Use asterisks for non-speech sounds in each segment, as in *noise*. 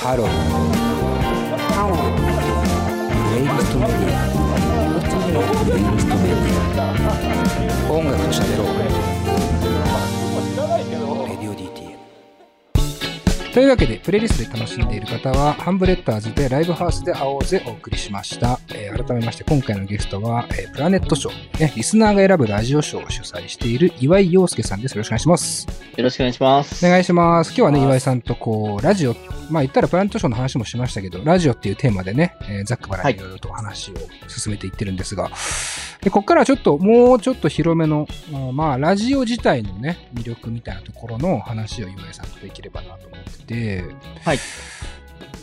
ハローハロープレイリストメディアプレイリストメディア音楽と喋ろうというわけで、プレイリストで楽しんでいる方は、ハンブレッダーズでライブハウスで会おうぜお送りしました。えー改めまして、今回のゲストは、えープラネットショー、ね、リスナーが選ぶラジオショーを主催している岩井葉介さんです。よろしくお願いします。よろしくお願いします。お願いします。今日はね、はい岩井さんとこう、ラジオ、まあ言ったらプラネットショーの話もしましたけど、ラジオっていうテーマでね、えーざっくばらんにいろいろと話を進めていってるんですが、で、ここからはちょっと、もうちょっと広めの、あまあ、ラジオ自体のね、魅力みたいなところの話を岩井さんとできればなと思ってて、はい。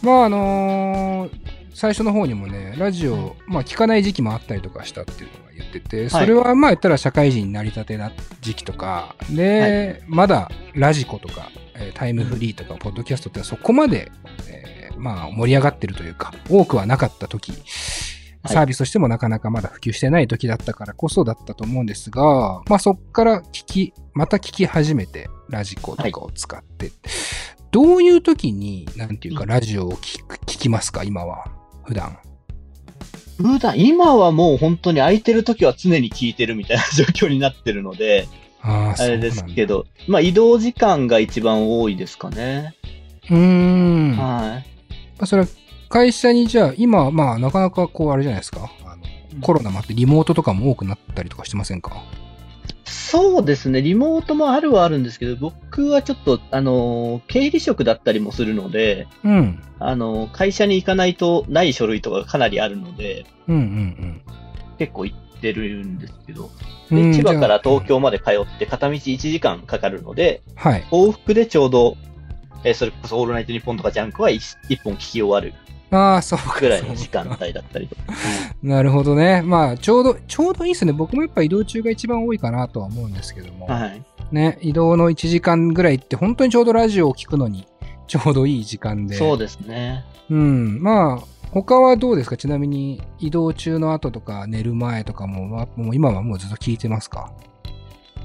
まああのー最初の方にもね、ラジオ、まあ聞かない時期もあったりとかしたっていうのが言ってて、それはまあ言ったら社会人になりたてな時期とか、で、まだラジコとか、えータイムフリーとか、ポッドキャストってそこまで、えーまあ盛り上がってるというか、多くはなかった時、サービスとしてもなかなかまだ普及してない時だったからこそだったと思うんですが、まあそっから聞き、また聞き始めて、ラジコとかを使って、どういう時に、なんていうか、うんラジオを聞く聞きますか、今は。普段。普段、今はもう本当に空いてる時は常に聞いてるみたいな状況になってるので、ああ、あれですけど。ど、まあ移動時間が一番多いですかね。うーん。まはい。あそれは会社にじゃあ、今、まあ、なかなかこう、あれじゃないですか。あのコロナもあってリモートとかも多くなったりとかしてませんか？そうですね、リモートもあるはあるんですけど、僕はちょっと、あの、経理職だったりもするので、うん。あの、会社に行かないとない書類とかがかなりあるので、うんうん結構行ってるんですけど、うん。で千葉から東京。京まで通って片道1時間かかるので、はい。往復でちょうど、えーそれこそオールナイトニッポンとかジャンクは一一本聞き終わるああ、そうか。ぐらいの時間帯だったりとか。なるほどね。まあ、ちょうど、ちょうどいいですね。僕もやっぱ移動中が一番多いかなとは思うんですけども。はい。ね、移動の1時間ぐらいって本当にちょうどラジオを聞くのにちょうどいい時間で。そうですね。うん。まあ、他はどうですか？ちなみに移動中の後とか寝る前とかも、まあ、もう今はもうずっと聞いてますか？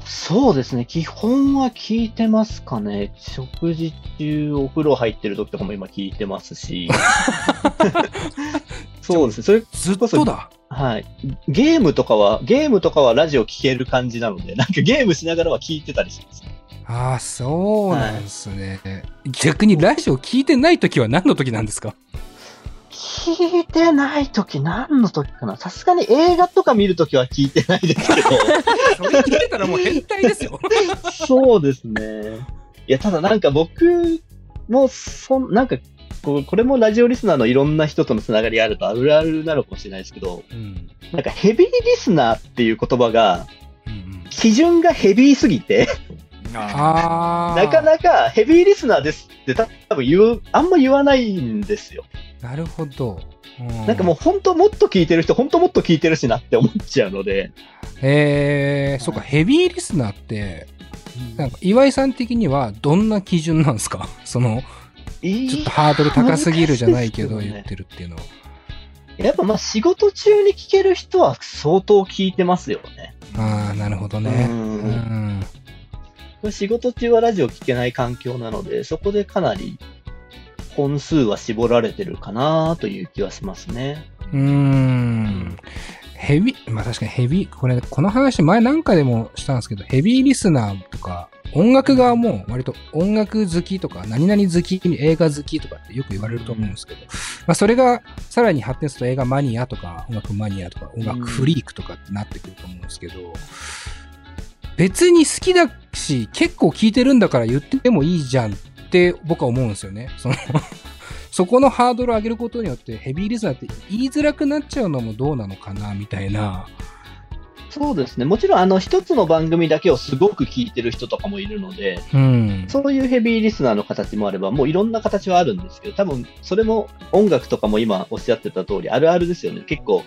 そうですね。基本は聞いてますかね。食事中、お風呂入ってる時とかも今聞いてますし。*laughs* そうですね。それ、ずっとだ？はい。ゲームとかは、ゲームとかはラジオ聞ける感じなので、なんかゲームしながらは聞いてたりします。ああ、そうなんですね。逆にラジオ聞いてない時は何の時なんですか？聞いてない時何の時かな？さすがに映画とか見る時は聞いてないですけど。それ聞いてたらもう変態ですよ。そうですね。いや、ただなんか僕も、そん、なんか、こうこれもラジオリスナーのいろんな人とのつながりあるとあるあるなのかもしれないですけど、うん。なんかヘビーリスナーっていう言葉が、うんうん、基準がヘビーすぎて。なかなかヘビーリスナーですって多分言う、あんま言わないんですよ。なるほど。うなんかもう本当もっと聞いてる人、本当もっと聞いてるしなって思っちゃうので、えー、そっか、ヘビーリスナーって、なんか岩井さん的にはどんな基準なんですか？*laughs* その、ちょっとハードル高すぎるじゃないけど言ってるっていうのは。やっぱまあ仕事中に聞ける人は相当聞いてますよね。ああ、なるほどね。ううんん。これ仕事中はラジオ聞けない環境なので、そこでかなり本数は絞られてるかなという気はしますね。うーん。ヘビ、まあ確かにヘビ、これ、この話前なんかでもしたんですけど、ヘビーリスナーとか、音楽側も割と音楽好きとか、何々好き、映画好きとかってよく言われると思うんですけど、まあそれがさらに発展すると映画マニアとか、音楽マニアとか、音楽フリークとかってなってくると思うんですけど、別に好きだし、結構聴いてるんだから言ってもいいじゃんって僕は思うんですよね。その *laughs* そこのハードルを上げることによってヘビーリスナーって言いづらくなっちゃうのもどうなのかなみたいな。そうですね。もちろんあの一つの番組だけをすごく聞いてる人とかもいるので、うん。そういうヘビーリスナーの形もあれば、もういろんな形はあるんですけど、多分それも音楽とかも今おっしゃってた通り、あるあるですよね。結構好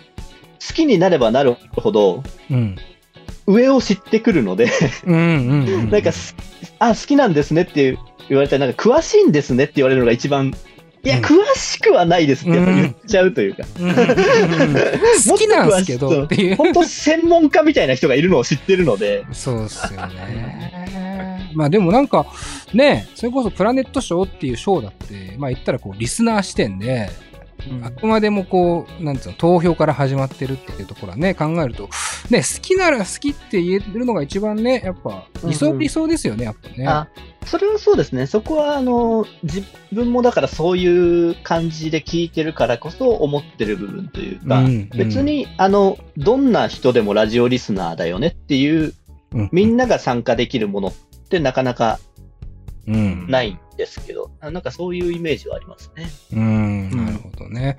きになればなるほど、うん。上を知ってくるので。なんかす、あ、好きなんですねって言われたら、なんか詳しいんですねって言われるのが一番、いや、うん詳しくはないですってやっぱ言っちゃうというか、*laughs* 好きなんですけどっていう。本当専門家みたいな人がいるのを知ってるので、そうっすよね。まあでもなんか、ね、それこそプラネットショーっていうショーだって、まあ言ったらこう、リスナー視点で、あくまでもこう、なんつうの、投票から始まってるっていうところはね、考えると、ね、好きなら好きって言えるのが一番ね、やっぱ、理想、うんうん理想ですよね、やっぱね。あ、それはそうですね。そこは、あの、自分もだからそういう感じで聞いてるからこそ思ってる部分というか、うんうん別に、あの、どんな人でもラジオリスナーだよねっていう、うんみんなが参加できるものってなかなかうん。ないんですけど、あなんかそういうイメージはありますね。うん、なるほどね。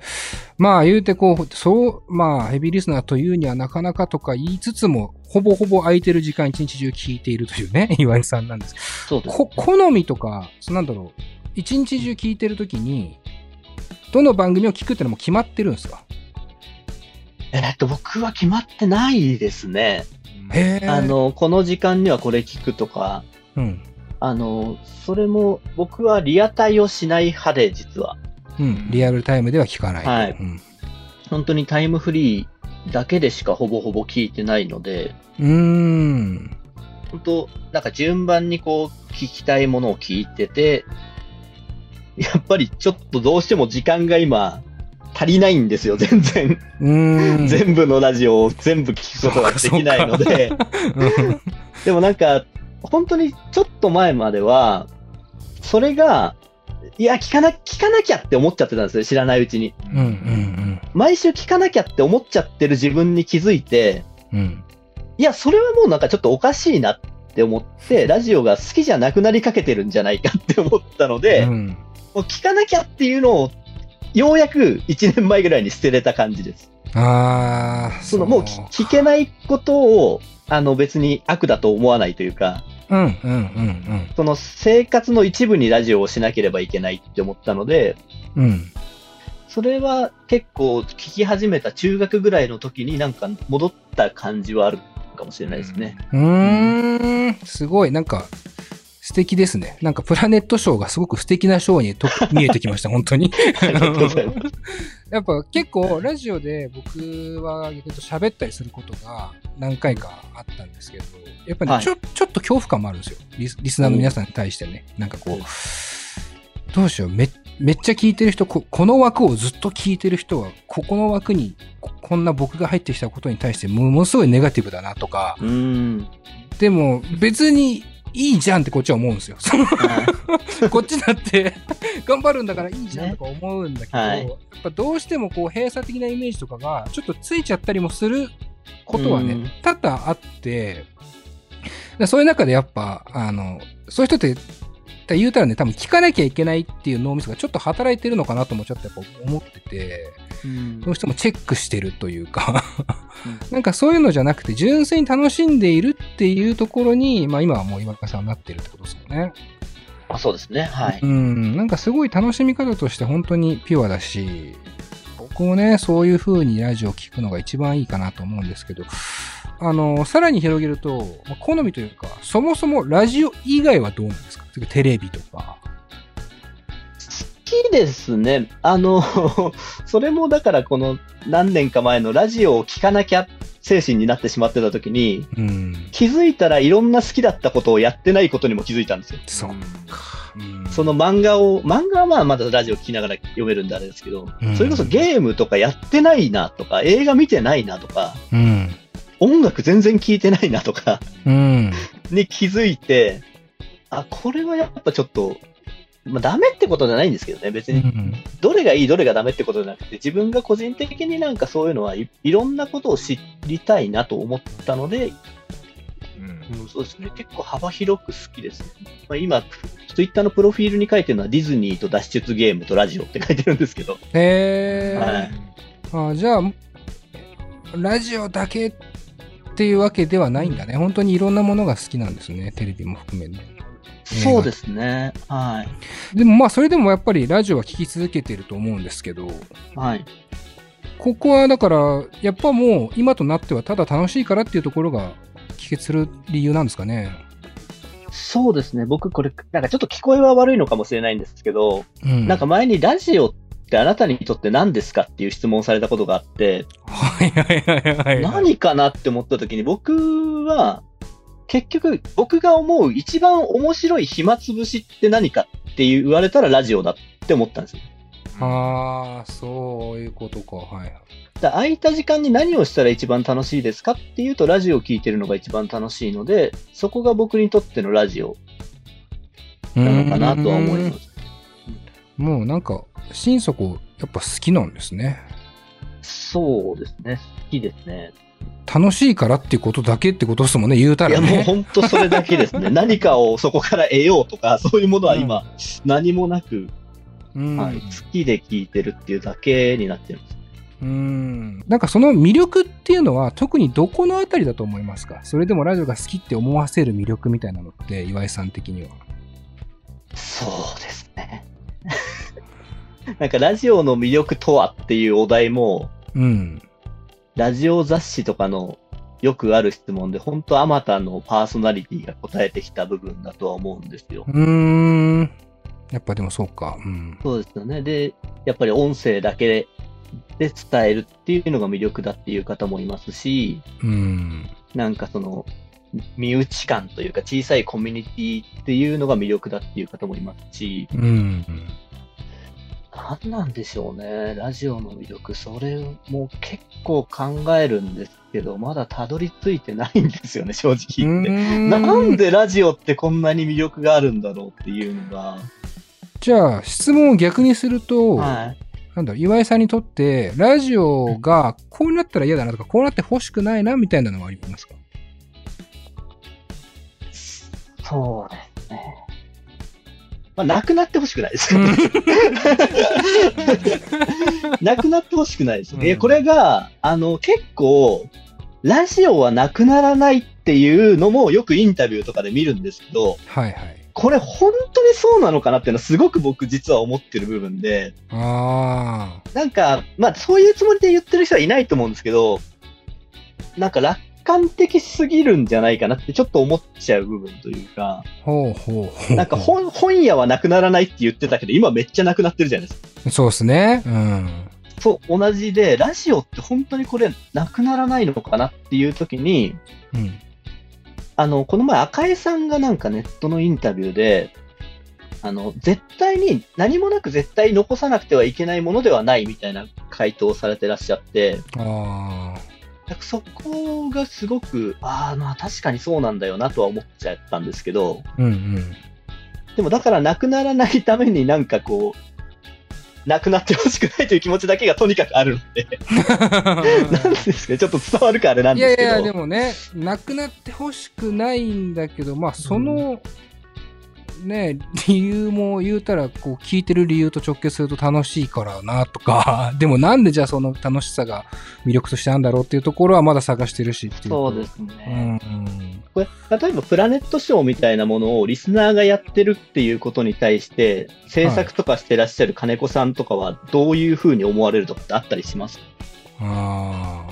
まあ言うてこう、そう、まあヘビーリスナーというにはなかなかとか言いつつも、ほぼほぼ空いてる時間一日中聞いているというね、*laughs* 岩井さんなんです。そうです、こ、好みとか、そなんだろう、一日中聞いてるときに、どの番組を聞くってのも決まってるんですか？えーっと、僕は決まってないですね。へえ。あ、の、この時間にはこれ聞くとか、うん。あの、それも僕はリアタイをしない派で、実は。うん。リアルタイムでは聞かない。はいうん。本当にタイムフリーだけでしかほぼほぼ聞いてないので、うーん。本当なんか順番にこう聞きたいものを聞いてて、やっぱりちょっとどうしても時間が今足りないんですよ、全然。うーん。全部のラジオを全部聞くことができないので。うんでもなんか、本当にちょっと前までは、それが、いや、聞かな、聞かなきゃって思っちゃってたんですよ、知らないうちに。うんうん毎週聞かなきゃって思っちゃってる自分に気づいて、うん。うん。いや、それはもうなんかちょっとおかしいなって思って、ラジオが好きじゃなくなりかけてるんじゃないかって思ったので、うんもう聞かなきゃっていうのを、ようやく1年前ぐらいに捨てれた感じです。ああ、そのもう聞聞けないことを、あの別に悪だと思わないというか、うんうんうんその生活の一部にラジオをしなければいけないって思ったので、うん。うん。それは結構聞き始めた中学ぐらいの時になんか戻った感じはあるかもしれないですね。うーん、すごい、なんか、素敵ですね。なんか、プラネットショーがすごく素敵なショーにと *laughs* 見えてきました、本当に。やっぱ結構、ラジオで僕は逆に言うと喋ったりすることが何回かあったんですけど、やっぱり、はいちょ、ちょっと恐怖感もあるんですよ。リスリスナーの皆さんに対してね。なんかこう、どうしよう、め、めっちゃ聞いてる人こ、この枠をずっと聞いてる人は、ここの枠にこ、こんな僕が入ってきたことに対してもものすごいネガティブだなとか。でも別にいいじゃんってこっちは思うんですよ。*laughs* こっちだって頑張るんだからいいじゃんとか思うんだけど、はい。やっぱどうしてもこう閉鎖的なイメージとかがちょっとついちゃったりもすることはねうん、多々あって、でそういう中でやっぱ、あの、そういう人って、言うたらね、多分聞かなきゃいけないっていう脳みそがちょっと働いてるのかなともちょっとやっぱ思ってて、うんどうしてもチェックしてるというか、なんかそういうのじゃなくて、純粋に楽しんでいるっていうところに、まあ今はもう岩川さんになってるってことですよね。あそうですね。はい。うん、なんかすごい楽しみ方として本当にピュアだし、僕もね、そういう風にラジオを聞くのが一番いいかなと思うんですけど、あの、さらに広げると、まあ好みというか、そもそもラジオ以外はどうなんですか？テレビとか。好きですね。あの、*laughs* それもだからこの何年か前のラジオを聞かなきゃ精神になってしまってた時に、うん。気づいたらいろんな好きだったことをやってないことにも気づいたんですよ。そうか。うんその、漫画を、漫画はまあまだラジオ聞きながら読めるんであれですけど、うんそれこそゲームとかやってないなとか、映画見てないなとか、うん。音楽全然聞いてないなとかうん。に気づいて、あ、これはやっぱちょっと、まあダメってことじゃないんですけどね、別に。うん。どれがいい、どれがダメってことじゃなくて、自分が個人的になんかそういうのはい、いろんなことを知りたいなと思ったので、うん、そうですね、結構幅広く好きですね。まあ、今、ツイッターのプロフィールに書いてるのはディズニーと脱出ゲームとラジオって書いてるんですけど、へはいー。あじゃあ、ラジオだけっていうわけではないんだね。本当にいろんなものが好きなんですね。テレビも含めね。そうですね、はい。でもまあ、それでもやっぱりラジオは聞き続けてると思うんですけど、はい。ここはだから、やっぱもう今となってはただ楽しいからっていうところが帰結する理由なんですかね？そうですね、僕これ、なんかちょっと聞こえは悪いのかもしれないんですけど、うん。なんか前にラジオってあなたにとって何ですかっていう質問をされたことがあって、はいはいはいはいはい。何かなって思った時に僕は、結局、僕が思う一番面白い暇つぶしって何かって言われたらラジオだって思ったんですよ。ああ、そことか。はい。だ空いた時間に何をしたら一番楽しいですかっていうと、ラジオを聴いてるのが一番楽しいので、そこが僕にとってのラジオなのかなとは思います。もうなんか、心底、やっぱ好きなんですね。そうですね。好きですね。楽しいからっていうことだけってことですもんね、言うたいや、らね。もう本当それだけですね。*laughs* 何かをそこから得ようとか、そういうものは今、何もなく、うんはい、好きで聴いてるっていうだけになってるんです。うん。なんかその魅力っていうのは特にどこのあたりだと思いますか？それでもラジオが好きって思わせる魅力みたいなのって、岩井さん的には。そうですね。*laughs* なんかラジオの魅力とはっていうお題も、うん。ラジオ雑誌とかのよくある質問で、本当あまたのパーソナリティが答えてきた部分だとは思うんですよ。うーん。やっぱでもそうか。うん。そうですよね。で、やっぱり音声だけで伝えるっていうのが魅力だっていう方もいますし、うん。なんかその、身内感というか小さいコミュニティっていうのが魅力だっていう方もいますし、うん。何なんでしょうね。ラジオの魅力。それも結構考えるんですけど、まだたどり着いてないんですよね、正直言って。ななんでラジオってこんなに魅力があるんだろうっていうのが。じゃあ、質問を逆にすると、はい。なんだろう、岩井さんにとって、ラジオがこうなったら嫌だなとか、こうなって欲しくないなみたいなのはありますか？そうですね。まあ、なくなってほしくないです。なくなってほしくないです。うん *laughs* え、これが、あの、結構、ラジオはなくならないっていうのもよくインタビューとかで見るんですけど、はいはい。これ本当にそうなのかなっていうのはすごく僕実は思ってる部分で、あなんか、まあそういうつもりで言ってる人はいないと思うんですけど、なんか楽観的すぎるんじゃないかなってちょっと思っちゃう部分というか、あ、ほうほうほう。なんか本本屋はなくならないって言ってたけど、今めっちゃなくなってるじゃないですか。そうですね。うん。そう、同じで、ラジオって本当にこれなくならないのかなっていう時に、うん。あの、この前赤江さんがなんかネットのインタビューで、あの、絶対に、何もなく絶対残さなくてはいけないものではないみたいな回答をされてらっしゃって、ああ。なんかそこがすごく、ああ、まあ確かにそうなんだよなとは思っちゃったんですけど、うんうん。でもだからなくならないためになんかこう、なくなってほしくないという気持ちだけがとにかくあるので、なんですかね、ちょっと伝わるかあれなんですけど。いやいや、でもね、なくなってほしくないんだけど、まあ、その、ね、理由も言うたら、こう、聞いてる理由と直結すると楽しいからなとか、*laughs* でもなんでじゃあその楽しさが魅力としてあるんだろうっていうところはまだ探してるしっていう。そうですうね。ん。これ、例えばプラネットショーみたいなものをリスナーがやってるっていうことに対して、制作とかしてらっしゃる金子さんとかはどういうふうに思われるとかってあったりします？あ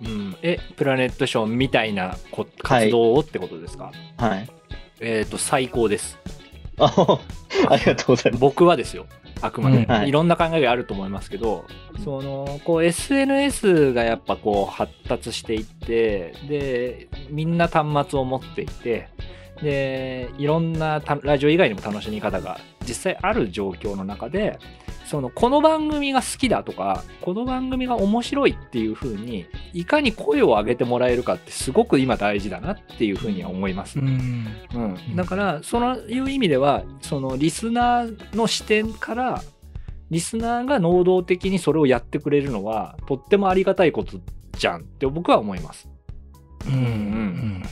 うん、え、プラネットショーみたいなこ活動をってことですか、はい。えっ、と、最高です。あありがとうございます。僕はですよ。あくまで、うん。はい。いろんな考えがあると思いますけど、その、こう SNS がやっぱこう発達していって、で、みんな端末を持っていて、で、いろんなたラジオ以外にも楽しみ方が実際ある状況の中で、その、この番組が好きだとか、この番組が面白いっていう風に、いかに声を上げてもらえるかってすごく今大事だなっていう風には思いますあ。う。ん。うん、だからそういう意味ではそのリスナーの視点からリスナーが能動的にそれをやってくれるのはとってもありがたいことじゃんって僕は思います。うん。うん。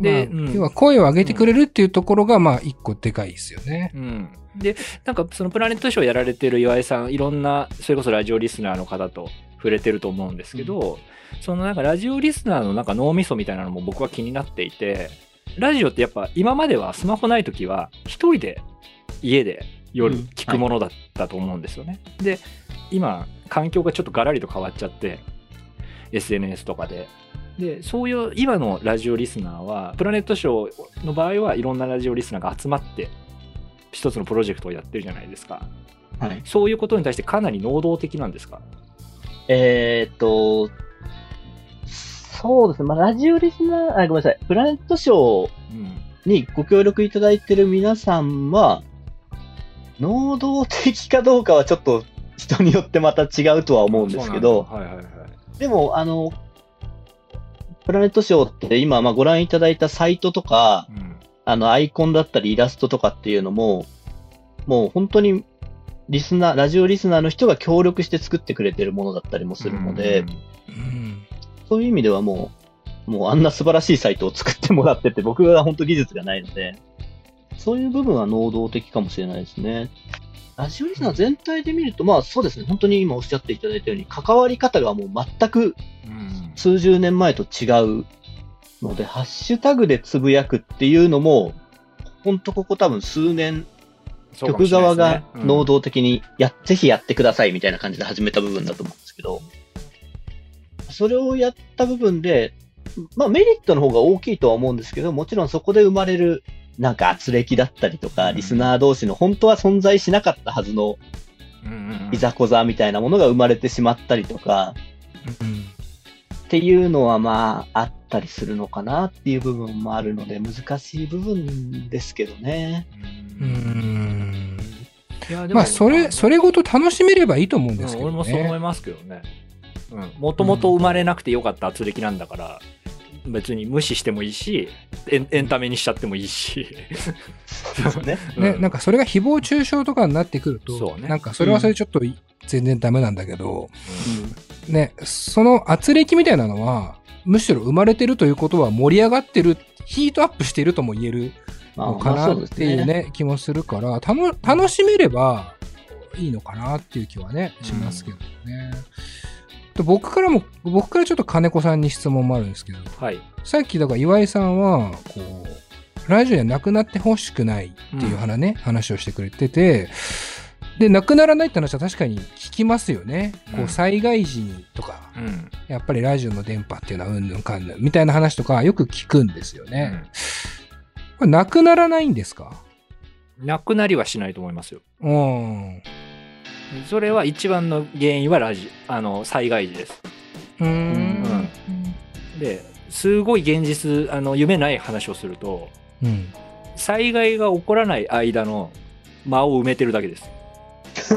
で、まあうん要は声を上げてくれるっていうところが、まあ、一個でかいですよね。うん、でなんかそのプラネットショーやられてる岩井さんいろんなそれこそラジオリスナーの方と触れてると思うんですけど、そのなんかラジオリスナーのなんか脳みそみたいなのも僕は気になっていてラジオってやっぱ今まではスマホない時は一人で家で夜うん聞くものだったと思うんですよね。で今環境がちょっとガラリと変わっちゃって SNS とかで。でそういう今のラジオリスナーはプラネットショーの場合はいろんなラジオリスナーが集まって一つのプロジェクトをやってるじゃないですか。はい。そういうことに対してかなり能動的なんですか？えーっと、そうですね。まあ、ラジオリスナー、あ、ごめんなさい。プラネットショーにご協力いただいてる皆さんは、能動的かどうかはちょっと人によってまた違うとは思うんですけど、はいはいはい。でも、あの、プラネットショーって今、まあ、ご覧いただいたサイトとか、うんあの、アイコンだったりイラストとかっていうのも、もう本当にリスナー、ラジオリスナーの人が協力して作ってくれてるものだったりもするので、うん。そういう意味ではもう、もうあんな素晴らしいサイトを作ってもらってて、僕は本当技術がないので、そういう部分は能動的かもしれないですね。ラジオリスナー全体で見ると、まあそうですね、本当に今おっしゃっていただいたように、関わり方がもう全くうん数十年前と違うので、ハッシュタグでつぶやくっていうのも、本当ここ多分数年、局そうかもしれない側が能動的にや、ぜひやってくださいみたいな感じで始めた部分だと思うんですけど、それをやった部分で、まあメリットの方が大きいとは思うんですけど、もちろんそこで生まれるなんか圧力だったりとか、うん。リスナー同士の本当は存在しなかったはずのうんうんうん。いざこざみたいなものが生まれてしまったりとか、うん。っていうのはまああったりするのかなっていう部分もあるので難しい部分ですけどね。う。ん。いやでもまあ、それ、それごと楽しめればいいと思うんですけど、ね。うん俺もそう思いますけどね。うん。もともと生まれなくてよかった圧力なんだから、別に無視してもいいし、エンエンタメにしちゃってもいいし。ね。*laughs* ね、うんなんかそれが誹謗中傷とかになってくると、そうねなんかそれはそれでちょっとい全然ダメなんだけど、うんね、その圧力みたいなのは、むしろ生まれてるということは盛り上がってる、ヒートアップしているとも言えるまあのかなっていうね、気もするから、楽しめればいいのかなっていう気はね、しますけどね。と僕からも、僕からちょっと金子さんに質問もあるんですけど、はい。さっきだから岩井さんは、こう、ラジオにはなくなってほしくないっていう話ね、話をしてくれてて、で、なくならないって話は確かに聞きますよね。こうんう、災害時にとか、うん。やっぱりラジオの電波っていうのはうんぬんかんぬんみたいな話とかよく聞くんですよね。これなくならないんですか？なくなりはしないと思いますよ。うん。それは一番の原因はラジあの災害時です。うーん。うんで、すごい現実、あの夢ない話をすると、うん。災害が起こらない間の間を埋めてるだけです。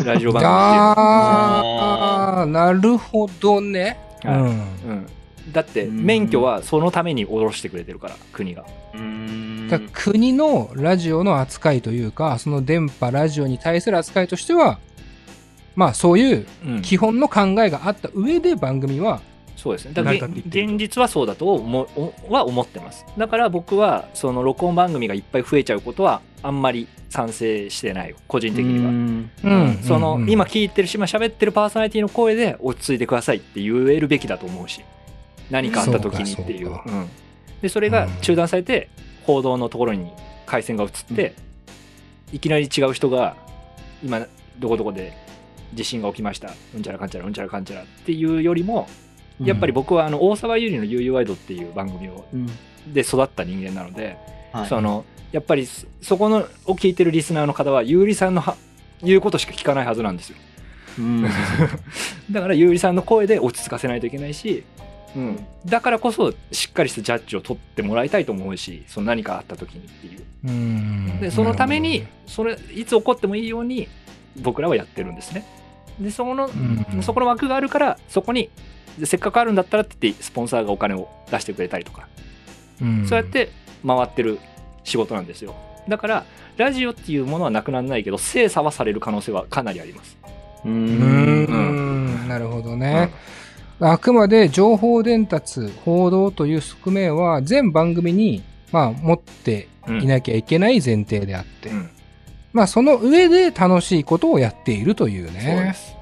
ラジオ番組ああ、なるほどね。はいうん。うん。だって、うん免許はそのために下ろしてくれてるから、国が。うーんだ国のラジオの扱いというか、その電波、ラジオに対する扱いとしては、まあそういううん基本の考えがあった上で番組は、そうですね。だから現実はそうだと思おは思ってます。だから僕は、その録音番組がいっぱい増えちゃうことは、あんまり賛成してない、個人的には。うん。うん。その、うん。今聞いてるし、今喋ってるパーソナリティの声で落ち着いてくださいって言えるべきだと思うし、何かあった時にっていう。そうん。で、それが中断されて、報道のところに回線が移って、いきなり違う人が、今、どこどこで地震が起きました、うんちゃらかんちゃら、うんちゃらかんちゃらっていうよりも、やっぱり僕はあの大沢優里の「ゆうゆうワイド」っていう番組をうん。で育った人間なので、はい。そのやっぱりそそこのを聞いてるリスナーの方はゆうりさんのは言うことしか聞かないはずなんですよ。うん。*laughs* だからゆうりさんの声で落ち着かせないといけないし、うん、だからこそしっかりしたジャッジを取ってもらいたいと思うしその何かあった時にっていう。うん。でそのためにそれいつ起こってもいいように僕らはやってるんですね。でそこのうん。そこの枠があるからそこにでせっかくあるんだったらって言ってスポンサーがお金を出してくれたりとか。うん。そうやって回ってる仕事なんですよ。だから、ラジオっていうものはなくならないけど、精査はされる可能性はかなりあります。ううんん、なるほどね。あくまで情報伝達、報道という側面は全番組に、まあ、持ってうんいなきゃいけない前提であって、うんまあ、その上で楽しいことをやっているというそうでね。す。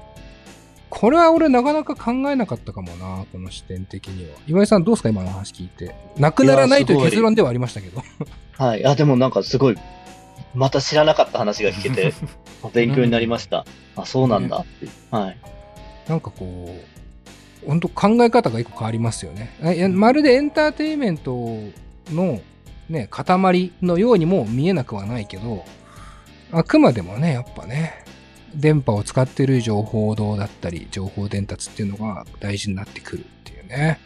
これは俺なかなか考えなかったかもな、この視点的には。岩井さんどうですか今の話聞いて。なくならないという結論ではありましたけど。はい。あ、でもなんかすごい、また知らなかった話が聞けて、*laughs* 勉強になりました。あ、そうなんだって。はい。なんかこう、本当考え方が一個変わりますよね。まるでエンターテインメントのね、塊のようにも見えなくはないけど、あくまでもね、やっぱね、電波を使ってる情報道だったり、情報伝達っていうのが大事になってくるっていうね。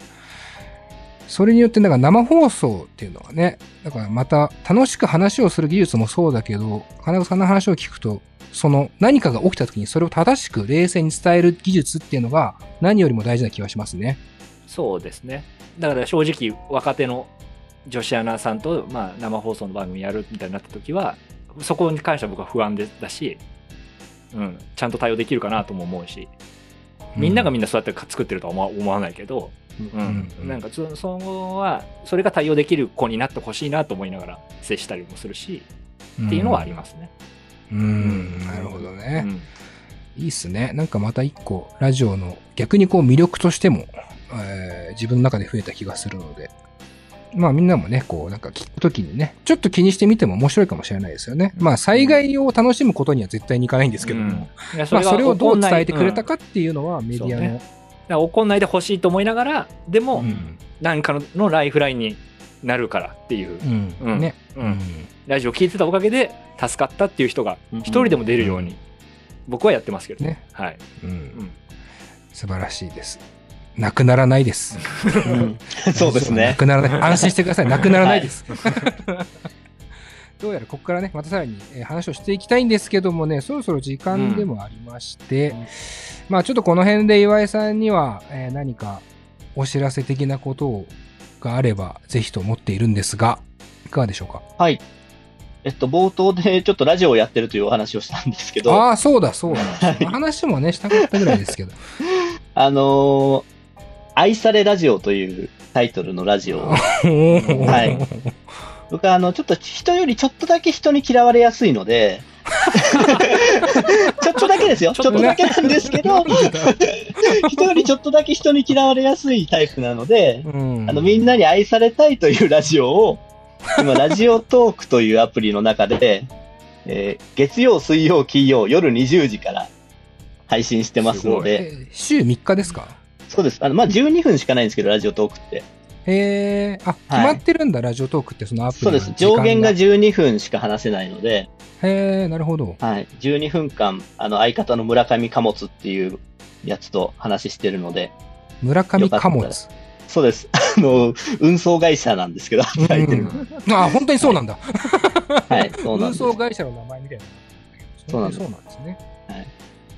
それによってなんか生放送っていうのはね、だからまた楽しく話をする技術もそうだけど、金子さんの話を聞くと、その何かが起きた時にそれを正しく冷静に伝える技術っていうのが何よりも大事な気がしますね。そうですね。だから正直若手の女子アナさんと、まあ、生放送の番組やるみたいになった時は、そこに関しては僕は不安でだし、うん、ちゃんと対応できるかなとも思うし、みんながみんなそうやって作ってるとは思わないけど、うんうんなんかそそこはそれが対応できる子になってほしいなと思いながら接したりもするし、っていうのはありますね。うん。うん、なるほどうね。んいいっすね。なんかまた一個、ラジオの逆にこう魅力としても、えー自分の中で増えた気がするので、まあみんなもね、こうなんか聞くときにね、ちょっと気にしてみても面白いかもしれないですよね。まあ災害を楽しむことには絶対にいかないんですけども、うん。いやまあそれをどう伝えてくれたかっていうのはメディアの、ら怒んないでほしいと思いながら、でも、うん。何かののライフラインになるからっていう、ね、ラジオ聞いてたおかげで助かったっていう人がうん一人でも出るように、僕はやってますけどね。はい。素晴らしいです。なくならないです。うんそうですなね。くならない。安心してください。なくならないです。どうやらここからね、またさらにえー話をしていきたいんですけどもね、そろそろ時間でもありまして、うんまあちょっとこの辺で岩井さんには、えー何かお知らせ的なことをがあれば、ぜひと思っているんですが、いかがでしょうか？はい。えっと、冒頭でちょっとラジオをやってるというお話をしたんですけど、ああ、そうだ、そうだ。話もね、したかったぐらいですけど。*laughs* あのー愛されラジオというタイトルのラジオを、*laughs* はい。僕はあの、ちょっと人よりちょっとだけ人に嫌われやすいので、*laughs* ちょっとだけですよ。ちょっとだけなんですけど、*laughs* 人よりちょっとだけ人に嫌われやすいタイプなので、うん。あの、みんなに愛されたいというラジオを、今、ラジオトークというアプリの中で、えー月曜、水曜、金曜、夜20時から配信してますので、えー週3日ですか？そうです。あの、まあ、12分しかないんですけど、ラジオトークって。へえ、あ、決まってるんだ、ラジオトークって、そのアプリのそうです。上限が12分しか話せないので、へえ、なるほど。はい。12分間、あの、相方の村上貨物っていうやつと話してるので、村上貨物。そうです。*laughs* あの、運送会社なんですけど、働いてる。うんあ、本当にそうなんだ。はい、そうなん運です。送会社の名前みたいな。そうなんですそうなんですね。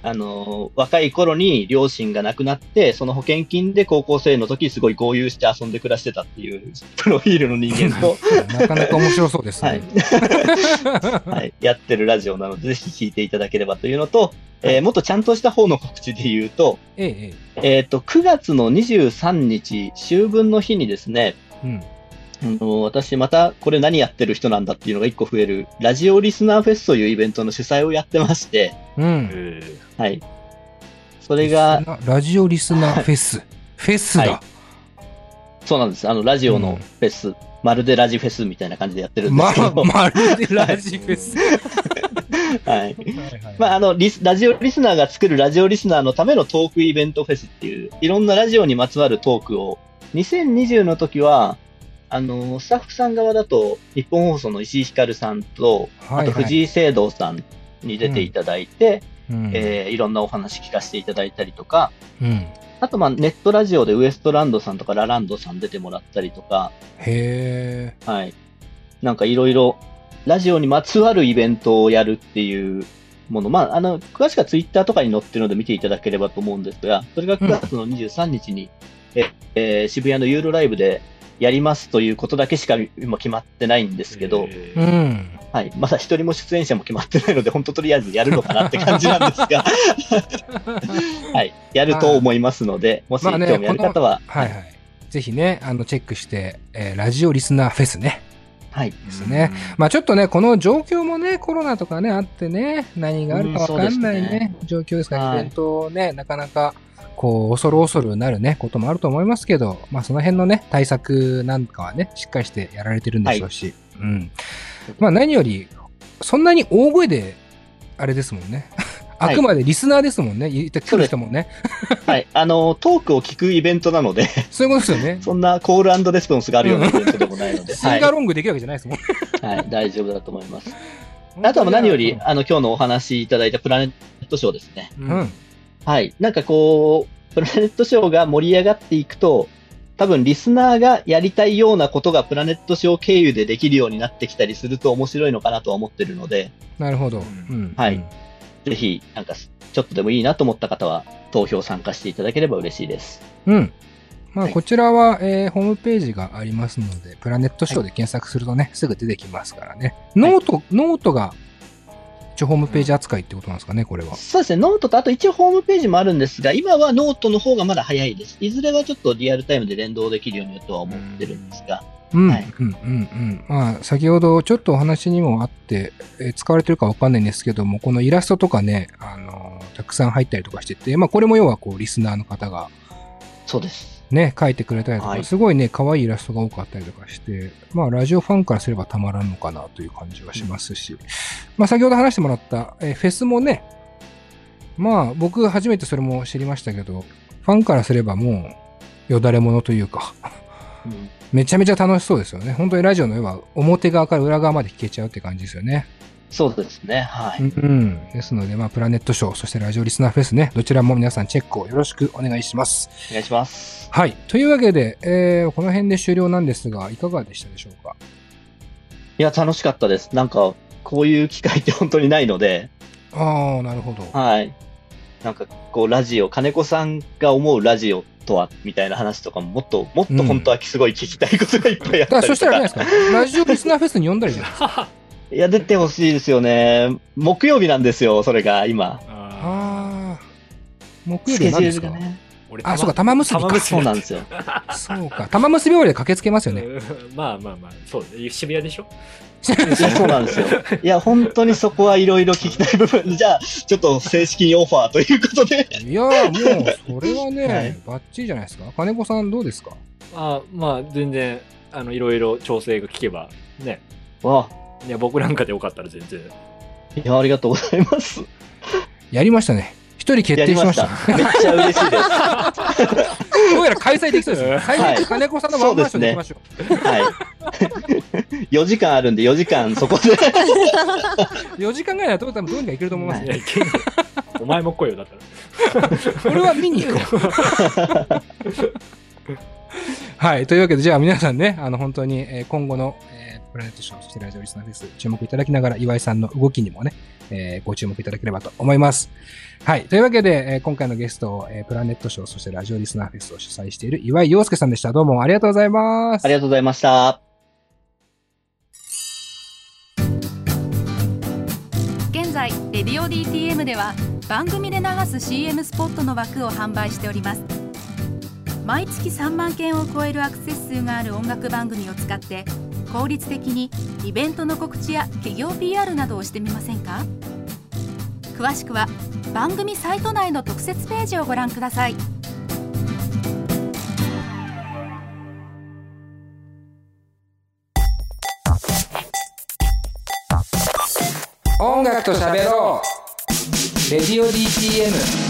あの、若い頃に両親が亡くなって、その保険金で高校生の時すごい豪遊して遊んで暮らしてたっていう、プロフィールの人間と、*laughs* なかなか面白そうですはいね。*laughs* はい、やってるラジオなので、ぜひ聞いていただければというのと、えーもっとちゃんとした方の告知で言うと、ええ、ええっ、と、9月の23日、秋分の日にですね、え。うん。あの私またこれ何やってる人なんだっていうのが一個増える、ラジオリスナーフェスというイベントの主催をやってまして、うん。えはい。それが、ラジオリスナーフェス。*laughs* フェスだ。はいそうなんです。あの、ラジオのフェス、まるでラジフェスみたいな感じでやってるんでま、すけど、まるでラジフェス。*laughs* はい。まあ、あのリス、ラジオリスナーが作るラジオリスナーのためのトークイベントフェスっていう、いろんなラジオにまつわるトークを、2020の時は、あの、スタッフさん側だと、日本放送の石井ひかるさんと、あと藤井聖堂さんに出ていただいて、うんえーいろんなお話聞かせていただいたりとか、うん。あと、まあ、ネットラジオでウエストランドさんとかラランドさん出てもらったりとか、へえ。はい。なんかいろいろ、ラジオにまつわるイベントをやるっていうもの、まあ、あの、詳しくはツイッターとかに載ってるので見ていただければと思うんですが、それが9月の23日に、ええー渋谷のユーロライブでやりますということだけしか今決まってないんですけど。はい。まだ一人も出演者も決まってないので、本当とりあえずやるのかなって感じなんですが、*laughs* はい。やると思いますので、もし興まあね味ある方は、はいはい。ぜひね、あの、チェックして、えーラジオリスナーフェスね。はい。ですね。まあちょっとね、この状況もね、コロナとかね、あってね、何があるかわかんないねね、状況ですから、はいイベントをね、なかなか、こう、恐る恐るなるね、こともあると思いますけど、まあその辺のね、対策なんかはね、しっかりしてやられてるんでしょうし、うん。まあ何より、そんなに大声で、あれですもんね。あくまでリスナーですもんね、言ってくる人もね。はい。あの、トークを聞くイベントなので、そういうことですよね。*laughs* そんなコールレスポンスがあるようなイベントでもないので、シ *laughs* はいンガロングできるわけじゃないですもん。はい、大丈夫だと思います。*laughs* あとは何より、あの、今日のお話いただいたプラネットショーですね。うん。はい。なんかこう、プラネットショーが盛り上がっていくと、多分リスナーがやりたいようなことがプラネットショー経由でできるようになってきたりすると面白いのかなとは思ってるので、なるほど。ううん。はいうんぜひ、なんか、ちょっとでもいいなと思った方は、投票参加していただければ嬉しいです。うん。まあ、はいこちらは、えーホームページがありますので、プラネットショーで検索するとね、すぐ出てきますからね。 note、note が、一応ホームページ扱いってことなんですかね、これは。そうですね、ノートとあと一応ホームページもあるんですが、今はノートの方がまだ早いです。いずれはちょっとリアルタイムで連動できるようにとは思ってるんですが、うん、はいうん、うん、うん。まあ、先ほどちょっとお話にもあって、えー使われてるかわかんないんですけども、このイラストとかね、あのーたくさん入ったりとかしてて、まあ、これも要はこう、リスナーの方がそうです。ね、書いてくれたりとか、はいすごいね、可愛いイラストが多かったりとかして、まあ、ラジオファンからすればたまらんのかなという感じはしますし、まあ、先ほど話してもらった、えーフェスもね、まあ、僕初めてそれも知りましたけど、ファンからすればもう、よだれ者というか、うんめちゃめちゃ楽しそうですよね。本当にラジオの要は表側から裏側まで聞けちゃうって感じですよね。そうですね、はい。うん、うん。ですので、まあ、プラネットショー、そしてラジオリスナーフェスね、どちらも皆さんチェックをよろしくお願いします。お願いします。はい。というわけで、えー、この辺で終了なんですが、いかがでしたでしょうか？いや、楽しかったです。なんか、こういう機会って本当にないので、ああ、なるほど。はい。なんか、こう、ラジオ、金子さんが思うラジオとは、みたいな話とかも、もっと、もっと本当はすごい聞きたいことがいっぱいあったりとか。だからそしたらないですか、ラジオリスナーフェスに呼んだらいいじゃないですか。*laughs* いや、出てほしいですよね。木曜日なんですよ、それが、今。あああ。木曜日は何ですか？ね。俺あ、そうか、玉結びか。玉結びそうなんですよ。*laughs* そうか。玉結び終わりで駆けつけますよね。うんまあまあまあ、そうね。渋谷でしょ？いやそうなんですよ。いや、本当にそこはいろいろ聞きたい部分。じゃあ、ちょっと正式にオファーということで。いやーもう、それはね、はいバッチリじゃないですか。金子さんどうですか？あまあ、全然、あの、いろいろ調整が効けば、ね。わいや、僕なんかでよかったら全然。いや、ありがとうございます。やりましたね。一人決定しましたた。。めっちゃ嬉しいです。どうやら開催できそうですね。最はい悪金子さんのワンマンションでいきましょう。はい。4時間あるんで、4時間そこで。4時間ぐらいだと多分どうにかいけると思いますね。お前も来いよ、だったら。俺は見に行こう。*laughs* はい。というわけで、じゃあ皆さんね、あの、本当に、えー今後の、えープラネットショー、そしてラジオリスナーフェス、注目いただきながら、岩井さんの動きにもね、えーご注目いただければと思います。はい。というわけで、えー今回のゲスト、えープラネットショー、そしてラジオリスナーフェスを主催している岩井陽介さんでした。どうもありがとうございます。ありがとうございました。現在レディオ DTM では番組で流す CM スポットの枠を販売しております毎月3万件を超えるアクセス数がある音楽番組を使って効率的にイベントの告知や企業 PR などをしてみませんか？詳しくは番組サイト内の特設ページをご覧ください。音楽と喋ろう。レディオ DTM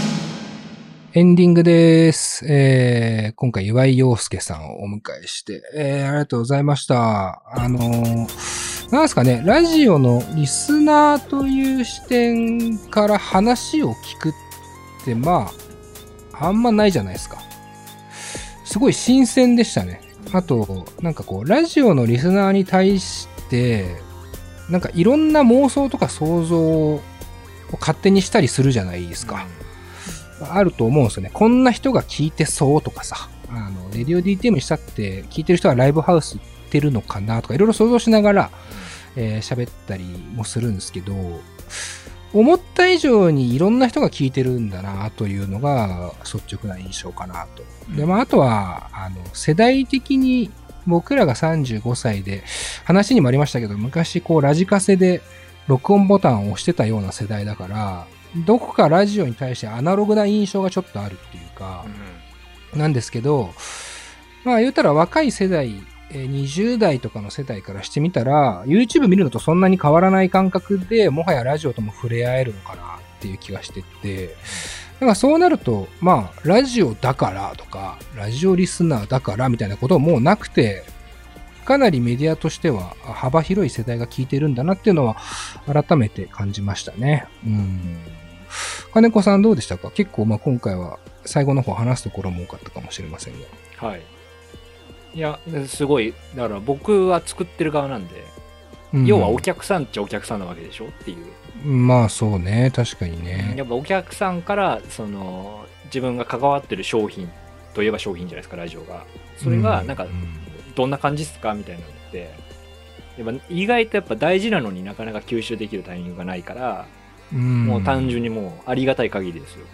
エンディングです。えー、今回岩井陽介さんをお迎えして、えー、ありがとうございました。あのー、なんですかね、ラジオのリスナーという視点から話を聞くって、まあ、あんまないじゃないですか。すごい新鮮でしたね。あと、なんかこう、ラジオのリスナーに対して、なんかいろんな妄想とか想像を勝手にしたりするじゃないですか。あると思うんですよね。こんな人が聞いてそうとかさ。あの、レディオ DTM にしたって、聞いてる人はライブハウス行ってるのかなとか、いろいろ想像しながら、えー喋ったりもするんですけど、思った以上にいろんな人が聞いてるんだなというのが率直な印象かなと。で、まあ、あとは、あの、世代的に僕らが35歳で、話にもありましたけど、昔こうラジカセで録音ボタンを押してたような世代だから、どこかラジオに対してアナログな印象がちょっとあるっていうか、なんですけど、まあ言うたら若い世代、20代とかの世代からしてみたら、YouTube 見るのとそんなに変わらない感覚で、もはやラジオとも触れ合えるのかなっていう気がしてって、だからそうなると、まあ、ラジオだからとか、ラジオリスナーだからみたいなこともうなくて、かなりメディアとしては幅広い世代が聞いてるんだなっていうのは改めて感じましたね。うん。金子さんどうでしたか？結構まあ今回は最後の方話すところも多かったかもしれませんが。はい。いや、すごい、だから僕は作ってる側なんで、うん要はお客さんっちゃお客さんなわけでしょ？っていう。まあそうね、確かにね。やっぱお客さんから、その、自分が関わってる商品といえば商品じゃないですか、ラジオが。それが、なんかう、どんな感じっすか？みたいなのって、やっぱ意外とやっぱ大事なのになかなか吸収できるタイミングがないから、うんもう単純にもうありがたい限りですよ。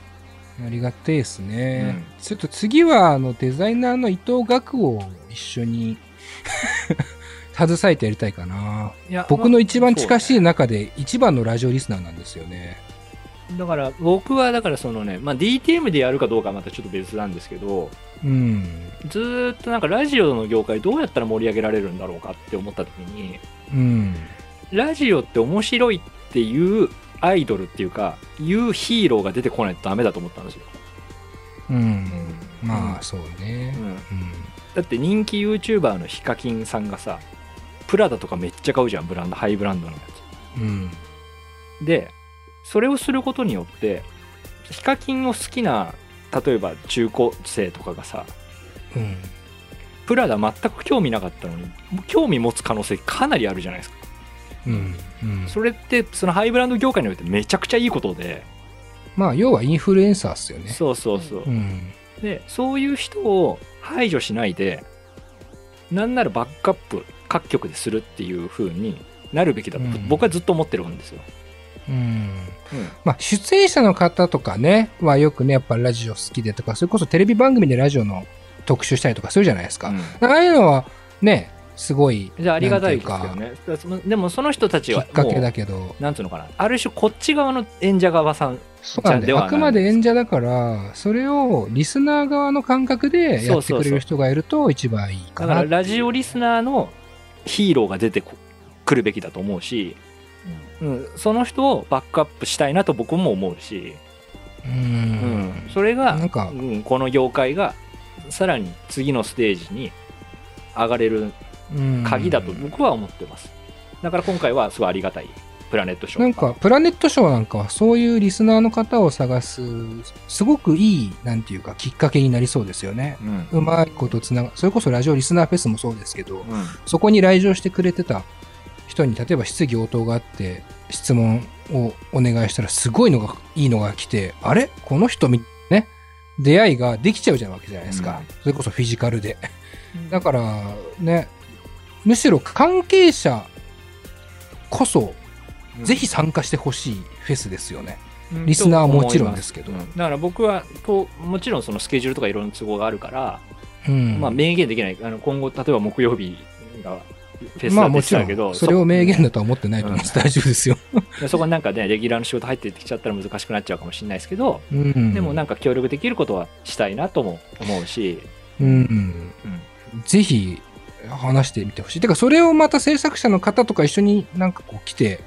ありがてえですね。うんちょっと次は、あの、デザイナーの伊藤学を一緒に *laughs* 携えてやりたいかな。いや僕の一番近しい中で一番のラジオリスナーなんですよね。だから僕はだからそのね、まあ、DTM でやるかどうかはまたちょっと別なんですけど、うん。ずーっとなんかラジオの業界どうやったら盛り上げられるんだろうかって思った時に、うん。ラジオって面白いっていうアイドルっていうか、いうヒーローが出てこないとダメだと思ったんですよ。うん。まあ、そうねう。んうん。だって人気 YouTuber のヒカキンさんがさ、プラダとかめっちゃ買うじゃん、ブランド、ハイブランドのやうん。つ。で、それをすることによって、ヒカキンを好きな、例えば中高生とかがさ、うん。プラダ全く興味なかったのに、興味持つ可能性かなりあるじゃないですか。うん。うん。それって、そのハイブランド業界においてめちゃくちゃいいことで、まあ、要はインフルエンサーっすよね。そうそうそう。うん。で、そういう人を排除しないで、なんならバックアップ各局でするっていう風になるべきだと、うん僕はずっと思ってるんですよ。うん。まあ、出演者の方とかね、はよくね、やっぱラジオ好きでとか、それこそテレビ番組でラジオの特集したりとかするじゃないですか。うんああいうのは、ね、すごい、じゃあありがたいですよね。でもその人たちはきっかけもだけど。う、、なんつうのかな、ある種こっち側の演者側さん、そうなん。であくまで演者だから、それをリスナー側の感覚でやってくれる人がいると一番いいかなだからラジオリスナーのヒーローが出てこ来るべきだと思うし、うん、その人をバックアップしたいなと僕も思うし、ううん。ん。それがなんかうん、この業界がさらに次のステージに上がれるうん鍵だと僕は思ってます。だから今回はすごいありがたいプラネットショー。なんか、プラネットショーなんかはそういうリスナーの方を探す、すごくいい、なんていうか、きっかけになりそうですよね。うん、うまいことつなが、それこそラジオリスナーフェスもそうですけど、うんそこに来場してくれてた人に、例えば質疑応答があって、質問をお願いしたら、すごいのが、いいのが来て、あれ？この人み、ね、出会いができちゃうじゃんわけじゃないですか。うんそれこそフィジカルで。だから、ね、むしろ関係者こそ、ぜひ参加してほしいフェスですよね。リスナーはもちろんですけどうんだから僕はこうもちろんそのスケジュールとかいろんな都合があるから、うん。まあ明言できないあの今後例えば木曜日がフェスまだってたけど、それを明言だとは思ってないと思います。大丈夫ですよ。そ *laughs* そこになんかねレギュラーの仕事入ってきちゃったら難しくなっちゃうかもしれないですけど、うん。でもなんか協力できることはしたいなとも思うし、うん。ぜひ話してみてほしい。てか、それをまた制作者の方とか一緒になんかこう来て、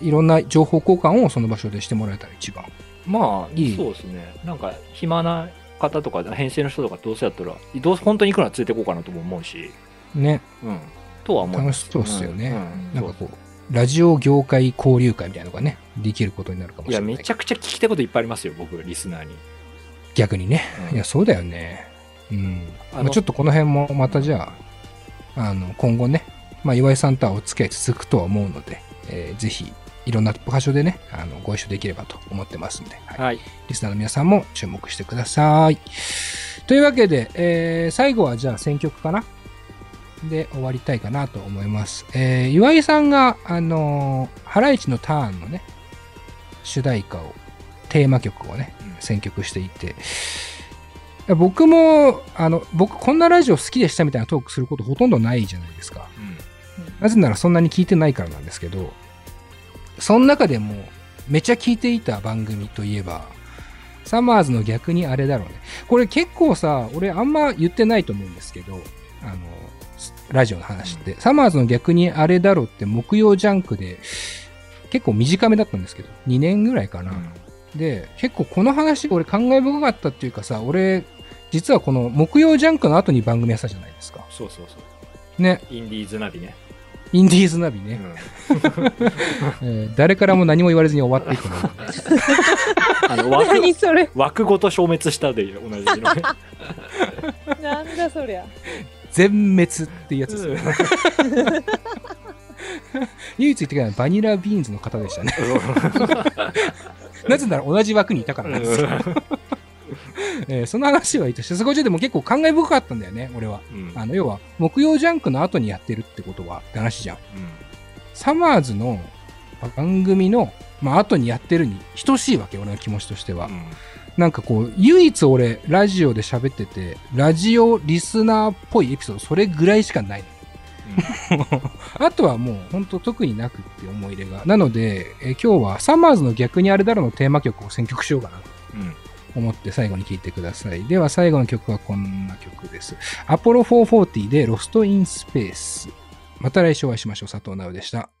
いろんな情報交換をその場所でしてもらえたら一番。まあいいそうですねなんか暇な方とか編成の人とかどうせやったらどうせ本当に行くのは連れてこうかなとも思うし、ね。うん、とは思います楽しそうっすよね。うんなんかこう、ラジオ業界交流会みたいなのがね、できることになるかもしいやれない。めちゃくちゃ聞きたいこといっぱいありますよ僕リスナーに、逆にね。うんいや、そうだよね。うん。あのまあ、ちょっとこの辺もまたじゃあ、あの、今後ね、まあ、岩井さんとはお付き合い続くとは思うので、えーぜひ、いろんな場所でね、あの、ご一緒できればと思ってますんで、はいはいリスナーの皆さんも注目してください。というわけで、えー最後はじゃあ選曲かな？で終わりたいかなと思います。えー岩井さんが、あのーハライチのターンのね、主題歌を、テーマ曲をね、選曲していて、僕も、あの、僕こんなラジオ好きでしたみたいなトークすることほとんどないじゃないですか。なぜならそんなに聞いてないからなんですけど、その中でもめちゃ聞いていた番組といえば、サマーズの逆にあれだろうね。これ結構さ、俺あんま言ってないと思うんですけど、あの、ラジオの話って。サマーズの逆にあれだろうって木曜ジャンクで結構短めだったんですけど、2年ぐらいかな。で、結構この話俺感慨深かったっていうかさ、俺、実はこの木曜ジャンクの後に番組やったじゃないですか。そうそうそうね。インディーズナビね、インディーズナビね。*laughs* えー誰からも何も言われずに終わっていくの。*laughs* あの枠何それ枠ごと消滅したで同じのね *laughs* なんだそりゃ全滅っていうやつですよ、ね。唯一言ってくれたのはバニラビーンズの方でしたね。なぜなら同じ枠にいたからなんですよ。えーその話はいいとして、そこでも結構感慨深かったんだよね、俺は。うんあの、要は、木曜ジャンクの後にやってるってことは、って話じゃん。サマーズの番組の、まあ、後にやってるに等しいわけ、俺の気持ちとしては。なんかこう、唯一俺、ラジオで喋ってて、ラジオリスナーっぽいエピソード、それぐらいしかないの。*laughs* あとはもう、ほんと特になくって思い入れが。なので、えー今日はサマーズの逆にあれだろうのテーマ曲を選曲しようかなうん思って最後に聴いてください。では最後の曲はこんな曲です。アポロ440でロストインスペース。また来週お会いしましょう。佐藤直でした。